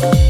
Bye.